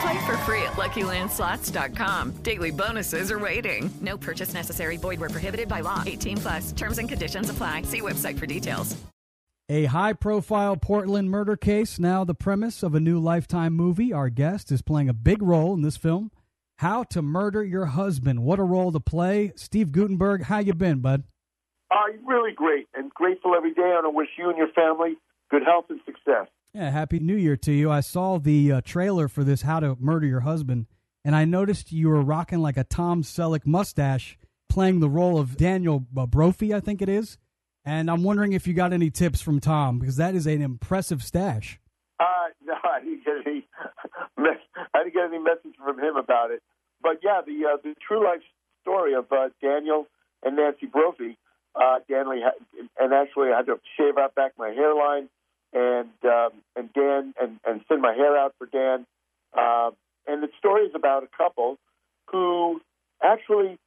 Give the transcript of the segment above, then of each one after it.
Play for free at LuckyLandSlots.com. Daily bonuses are waiting. No purchase necessary. Void where prohibited by law. 18 plus. Terms and conditions apply. See website for details. A high profile Portland murder case, now the premise of a new Lifetime movie. Our guest is playing a big role in this film. How to Murder Your Husband. What a role to play. Steve Guttenberg, how you been, bud? Uh, really great and grateful every day. and I want to wish you and your family good health and success. Yeah, happy New Year to you. I saw the uh, trailer for this How to Murder Your Husband, and I noticed you were rocking like a Tom Selleck mustache playing the role of Daniel uh, Brophy, I think it is. And I'm wondering if you got any tips from Tom, because that is an impressive stash. Uh, no, I didn't get any. I didn't get any message from him about it. But yeah, the uh, the true life story of uh, Daniel and Nancy Brophy. Uh, had, and actually I had to shave out back my hairline and um, and Dan and and thin my hair out for Dan. Uh, and the story is about a couple who actually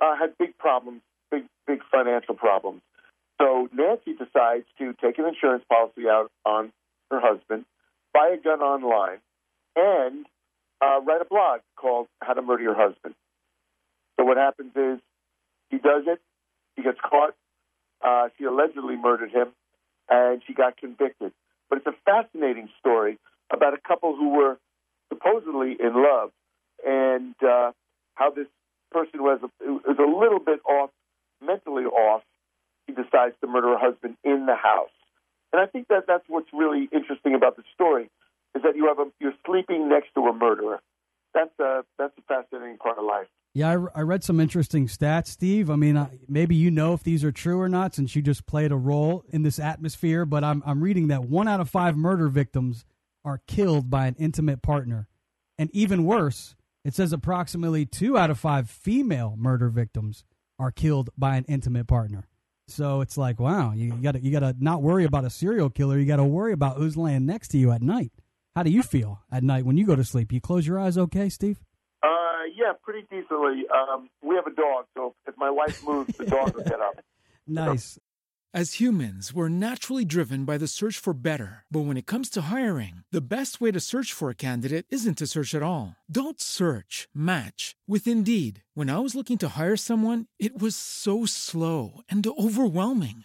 uh, had big problems, big big financial problems. So Nancy decides to take an insurance policy out on her husband, buy a gun online, and uh, write a blog called "How to Murder Your Husband." So what happens is he does it, he gets caught. Uh, she allegedly murdered him, and she got convicted. But it's a fascinating story about a couple who were supposedly in love, and uh, how this person was a, was a little bit off, mentally off. He decides to murder her husband in the house, and I think that that's what's really interesting about the story is that you have a you're sleeping next to a murderer. That's a that's a fascinating part of life. Yeah, I, I read some interesting stats, Steve. I mean, maybe you know if these are true or not, since you just played a role in this atmosphere. But I'm I'm reading that one out of five murder victims are killed by an intimate partner, and even worse, it says approximately two out of five female murder victims are killed by an intimate partner. So it's like, wow, you got you got to not worry about a serial killer. You got to worry about who's laying next to you at night. How do you feel at night when you go to sleep? You close your eyes, okay, Steve? Yeah, pretty decently. Um, we have a dog, so if my wife moves, the dog will get up. Nice. As humans, we're naturally driven by the search for better. But when it comes to hiring, the best way to search for a candidate isn't to search at all. Don't search, match with Indeed. When I was looking to hire someone, it was so slow and overwhelming.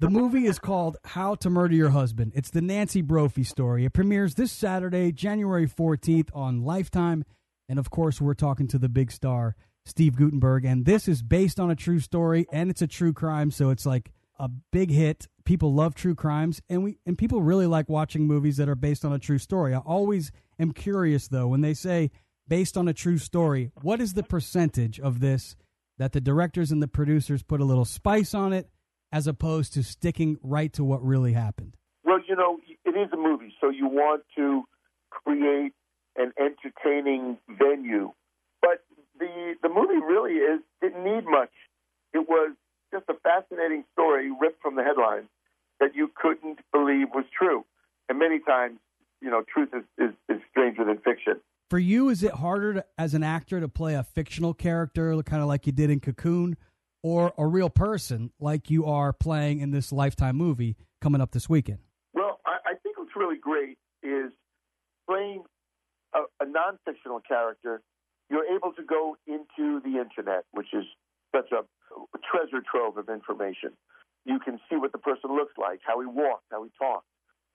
The movie is called How to Murder Your Husband. It's the Nancy Brophy story. It premieres this Saturday, January 14th on Lifetime. And of course, we're talking to the big star, Steve Guttenberg. And this is based on a true story and it's a true crime. So it's like a big hit. People love true crimes and we and people really like watching movies that are based on a true story. I always am curious though when they say based on a true story, what is the percentage of this that the directors and the producers put a little spice on it? As opposed to sticking right to what really happened? Well, you know, it is a movie, so you want to create an entertaining venue. But the the movie really is didn't need much. It was just a fascinating story ripped from the headlines that you couldn't believe was true. And many times, you know, truth is, is, is stranger than fiction. For you, is it harder to, as an actor to play a fictional character, kind of like you did in Cocoon, or a real person like you are playing in this Lifetime movie coming up this weekend? Well, I, I think what's really great is playing a, a non fictional character. You're able to go into the internet, which is such a treasure trove of information. You can see what the person looks like, how he walked, how he talked,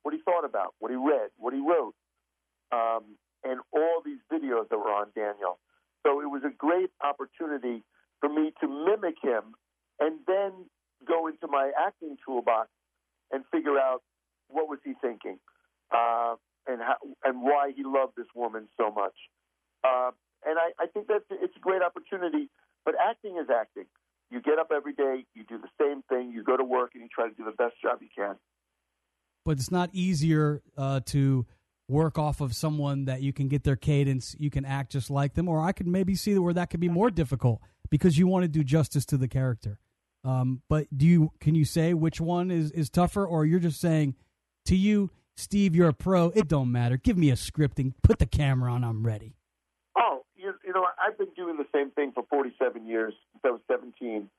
what he thought about, what he read, what he wrote, um, and all these videos that were on Daniel. So it was a great opportunity for me to mimic him and then go into my acting toolbox and figure out what was he thinking uh, and how, and why he loved this woman so much. Uh, and I, I think that it's a great opportunity. But acting is acting. You get up every day, you do the same thing, you go to work, and you try to do the best job you can. But it's not easier uh, to work off of someone that you can get their cadence, you can act just like them, or I could maybe see where that could be more difficult because you want to do justice to the character. Um, but do you can you say which one is is tougher, or you're just saying to you, Steve, you're a pro. It don't matter. Give me a scripting. Put the camera on. I'm ready. Oh, you, you know, I've been doing the same thing for 47 years since I was 17.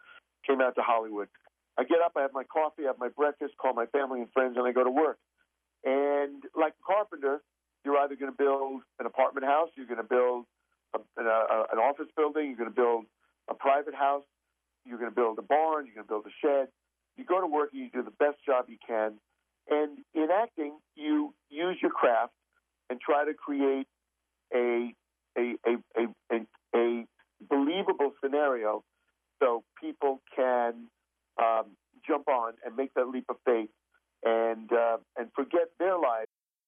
Came out to Hollywood. I get up, I have my coffee, I have my breakfast, call my family and friends, and I go to work. And like carpenter, you're either going to build an apartment house, you're going to build a, a, an office building, you're going to build a private house, you're going to build a barn, you're going to build a shed. You go to work and you do the best job you can. And in acting, you use your craft and try to create a a a a, a, a believable scenario so people can um, jump on and make that leap of faith and uh, and forget their lives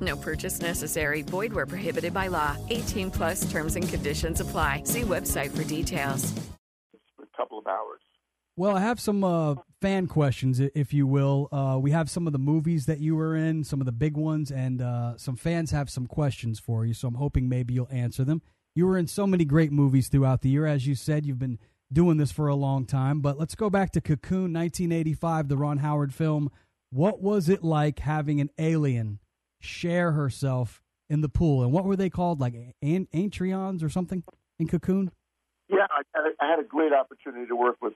No purchase necessary. Void where prohibited by law. 18 plus terms and conditions apply. See website for details. A couple of hours. Well, I have some uh, fan questions, if you will. Uh, we have some of the movies that you were in, some of the big ones, and uh, some fans have some questions for you. So I'm hoping maybe you'll answer them. You were in so many great movies throughout the year. As you said, you've been doing this for a long time. But let's go back to Cocoon 1985, the Ron Howard film. What was it like having an alien share herself in the pool? And what were they called? Like an- Antareans or something in Cocoon? Yeah, I, I had a great opportunity to work with,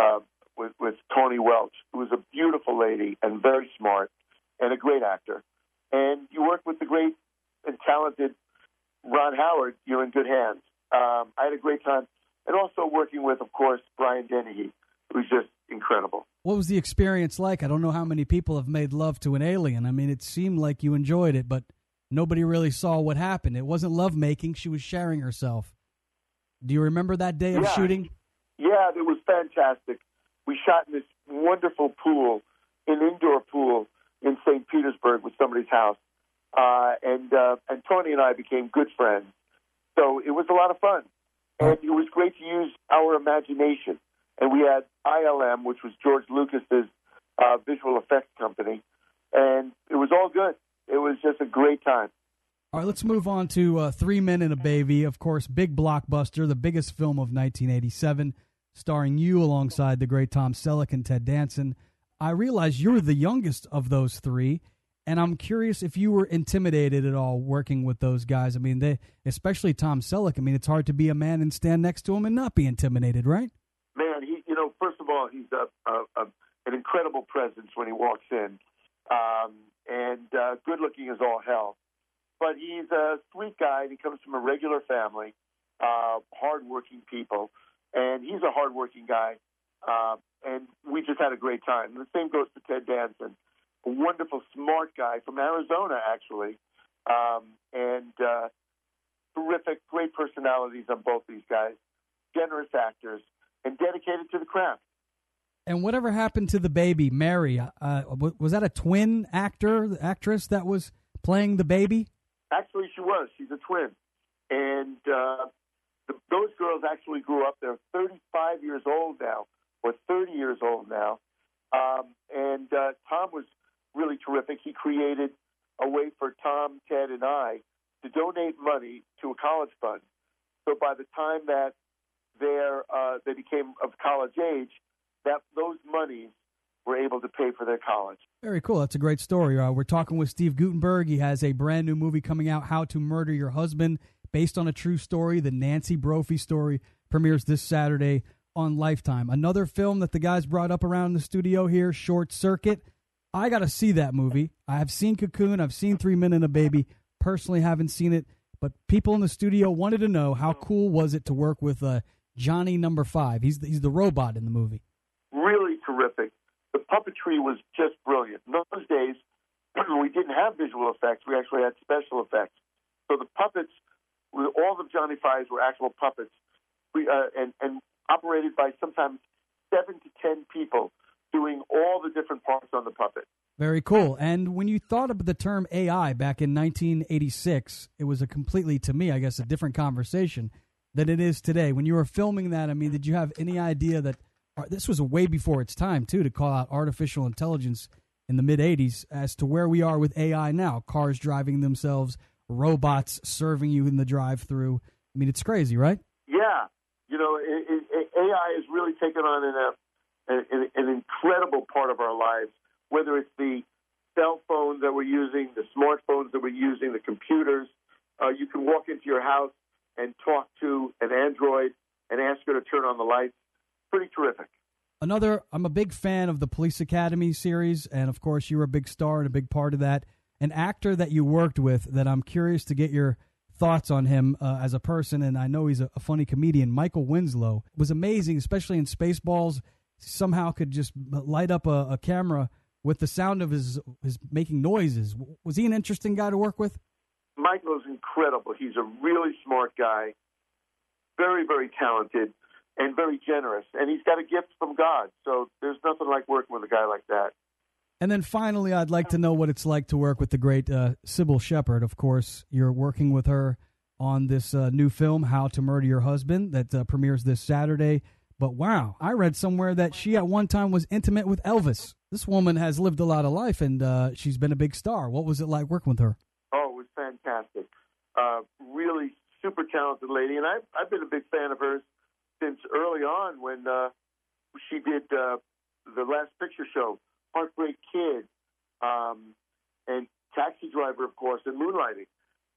uh, with with Tahnee Welch, who was a beautiful lady and very smart and a great actor. And you work with the great and talented Ron Howard, you're in good hands. Um, I had a great time, and also working with, of course, Brian Dennehy, who's just incredible. What was the experience like? I don't know how many people have made love to an alien. I mean, it seemed like you enjoyed it, but nobody really saw what happened. It wasn't love making; she was sharing herself. Do you remember that day of Yeah. shooting? Yeah, it was fantastic. We shot in this wonderful pool, an indoor pool in St. Petersburg with somebody's house, uh, and uh, and Tahnee and I became good friends. So it was a lot of fun, and it was great to use our imagination. And we had ILM, which was George Lucas's uh, visual effects company, and it was all good. It was just a great time. All right, let's move on to uh, Three Men and a Baby. Of course, big blockbuster, the biggest film of 1987, starring you alongside the great Tom Selleck and Ted Danson. I realize you're the youngest of those three, and I'm curious if you were intimidated at all working with those guys. I mean, they, especially Tom Selleck. I mean, it's hard to be a man and stand next to him and not be intimidated, right? man, he you know, first all, he's a, a, a an incredible presence when he walks in, um, and uh, good looking as all hell. But he's a sweet guy, and he comes from a regular family, uh, hardworking people, and he's a hardworking guy. Uh, and we just had a great time. And the same goes to Ted Danson, a wonderful, smart guy from Arizona, actually, um, and uh, terrific, great personalities on both these guys, generous actors, and dedicated to the craft. And whatever happened to the baby, Mary? Uh, was that a twin actor, actress that was playing the baby? Actually, she was. She's a twin, and uh, those girls actually grew up. They're 35 years old now, or 30 years old now. Um, and uh, Tom was really terrific. He created a way for Tom, Ted, and I to donate money to a college fund. So by the time that they're, uh, they became of college age, that those monies were able to pay for their college. Very cool. That's a great story. Uh, we're talking with Steve Guttenberg. He has a brand new movie coming out, How to Murder Your Husband, based on a true story. The Nancy Brophy story premieres this Saturday on Lifetime. Another film that the guys brought up around the studio here, Short Circuit. I got to see that movie. I have seen Cocoon. I've seen Three Men and a Baby. Personally, haven't seen it, but people in the studio wanted to know how cool was it to work with uh, Johnny Number Five. He's the, he's the robot in the movie. Puppetry was just brilliant. In those days, we didn't have visual effects. We actually had special effects. So the puppets, all the Johnny Fives were actual puppets, we, uh, and, and operated by sometimes seven to ten people doing all the different parts on the puppet. Very cool. And when you thought of the term AI back in 1986, it was a completely, to me, I guess, a different conversation than it is today. When you were filming that, I mean, did you have any idea that this was way before its time, too, to call out artificial intelligence in the mid 80s as to where we are with AI now? Cars driving themselves, robots serving you in the drive through. I mean, it's crazy, right? Yeah, you know, it, it, AI has really taken on an, an, an incredible part of our lives. Whether it's the cell phones that we're using, the smartphones that we're using, the computers, uh, you can walk into your house and talk to an Android and ask her to turn on the lights. Pretty terrific. Another, I'm a big fan of the Police Academy series, and of course, you were a big star and a big part of that. An actor that you worked with that I'm curious to get your thoughts on him uh, as a person, and I know he's a, a funny comedian. Michael Winslow was amazing, especially in Spaceballs. Somehow could just light up a, a camera with the sound of his his making noises. Was he an interesting guy to work with? Michael's incredible. He's a really smart guy, very, very talented, and very generous. And he's got a gift from God. So there's nothing like working with a guy like that. And then finally, I'd like to know what it's like to work with the great uh, Cybill Shepherd. Of course, you're working with her on this uh, new film, How to Murder Your Husband, that uh, premieres this Saturday. But wow, I read somewhere that she at one time was intimate with Elvis. This woman has lived a lot of life and uh, she's been a big star. What was it like working with her? Oh, it was fantastic. Uh, really super talented lady. And I've, I've been a big fan of hers since early on when uh, she did uh, the Last Picture Show, Heartbreak Kid, um, and Taxi Driver, of course, and Moonlighting.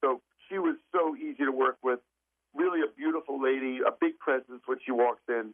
So she was so easy to work with. Really a beautiful lady, a big presence when she walks in.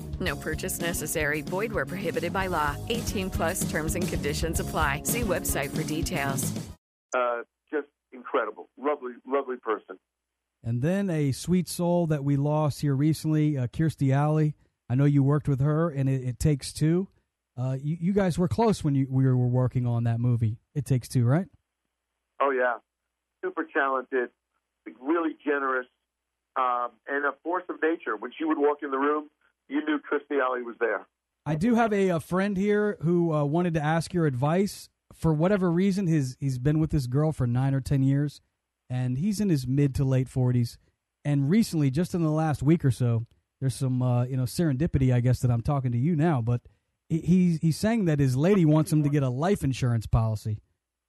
No purchase necessary. Void where prohibited by law. 18 plus terms and conditions apply. See website for details. Uh, just incredible. Lovely, lovely person. And then a sweet soul that we lost here recently, uh, Kirstie Alley. I know you worked with her, and it, it takes two. Uh, you, you guys were close when you we were working on that movie. It takes two, right? Oh yeah, super talented, really generous, um, and a force of nature. When she would walk in the room, you knew Kirstie Alley was there. I do have a, a friend here who uh, wanted to ask your advice. For whatever reason, his he's been with this girl for nine or ten years, and he's in his mid to late forties. And recently, just in the last week or so, there's some uh, you know serendipity, I guess, that I'm talking to you now. But he, he's he's saying that his lady wants him to get a life insurance policy,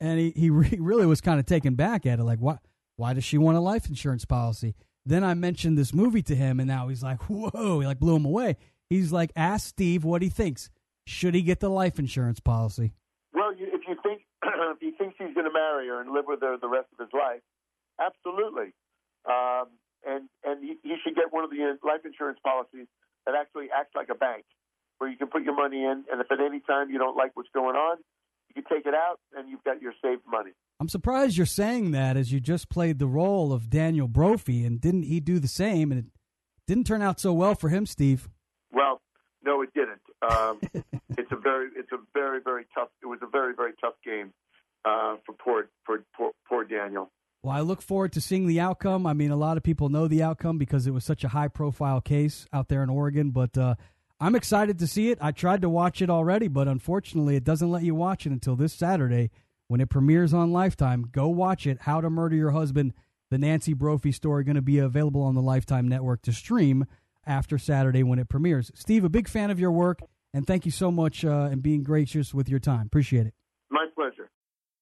and he he re- really was kind of taken back at it, like why why does she want a life insurance policy? Then I mentioned this movie to him, and now he's like, whoa, he like blew him away. He's like, ask Steve what he thinks. Should he get the life insurance policy? Well, you, if you think if he thinks he's going to marry her and live with her the rest of his life, absolutely. Um, and and he, he should get one of the life insurance policies that actually acts like a bank, where you can put your money in, and if at any time you don't like what's going on, you can take it out, and you've got your saved money. I'm surprised you're saying that as you just played the role of Daniel Brophy, and didn't he do the same? And it didn't turn out so well for him, Steve. Well, no, it didn't. Um, it's a very, it's a very, very tough. It was a very, very tough game uh, for poor, for poor, poor Daniel. Well, I look forward to seeing the outcome. I mean, a lot of people know the outcome because it was such a high profile case out there in Oregon, but uh, I'm excited to see it. I tried to watch it already, but unfortunately, it doesn't let you watch it until this Saturday when it premieres on Lifetime. Go watch it. How to Murder Your Husband, the Nancy Brophy story, going to be available on the Lifetime network to stream after Saturday when it premieres. Steve, a big fan of your work, and thank you so much uh, and being gracious with your time. Appreciate it. My pleasure.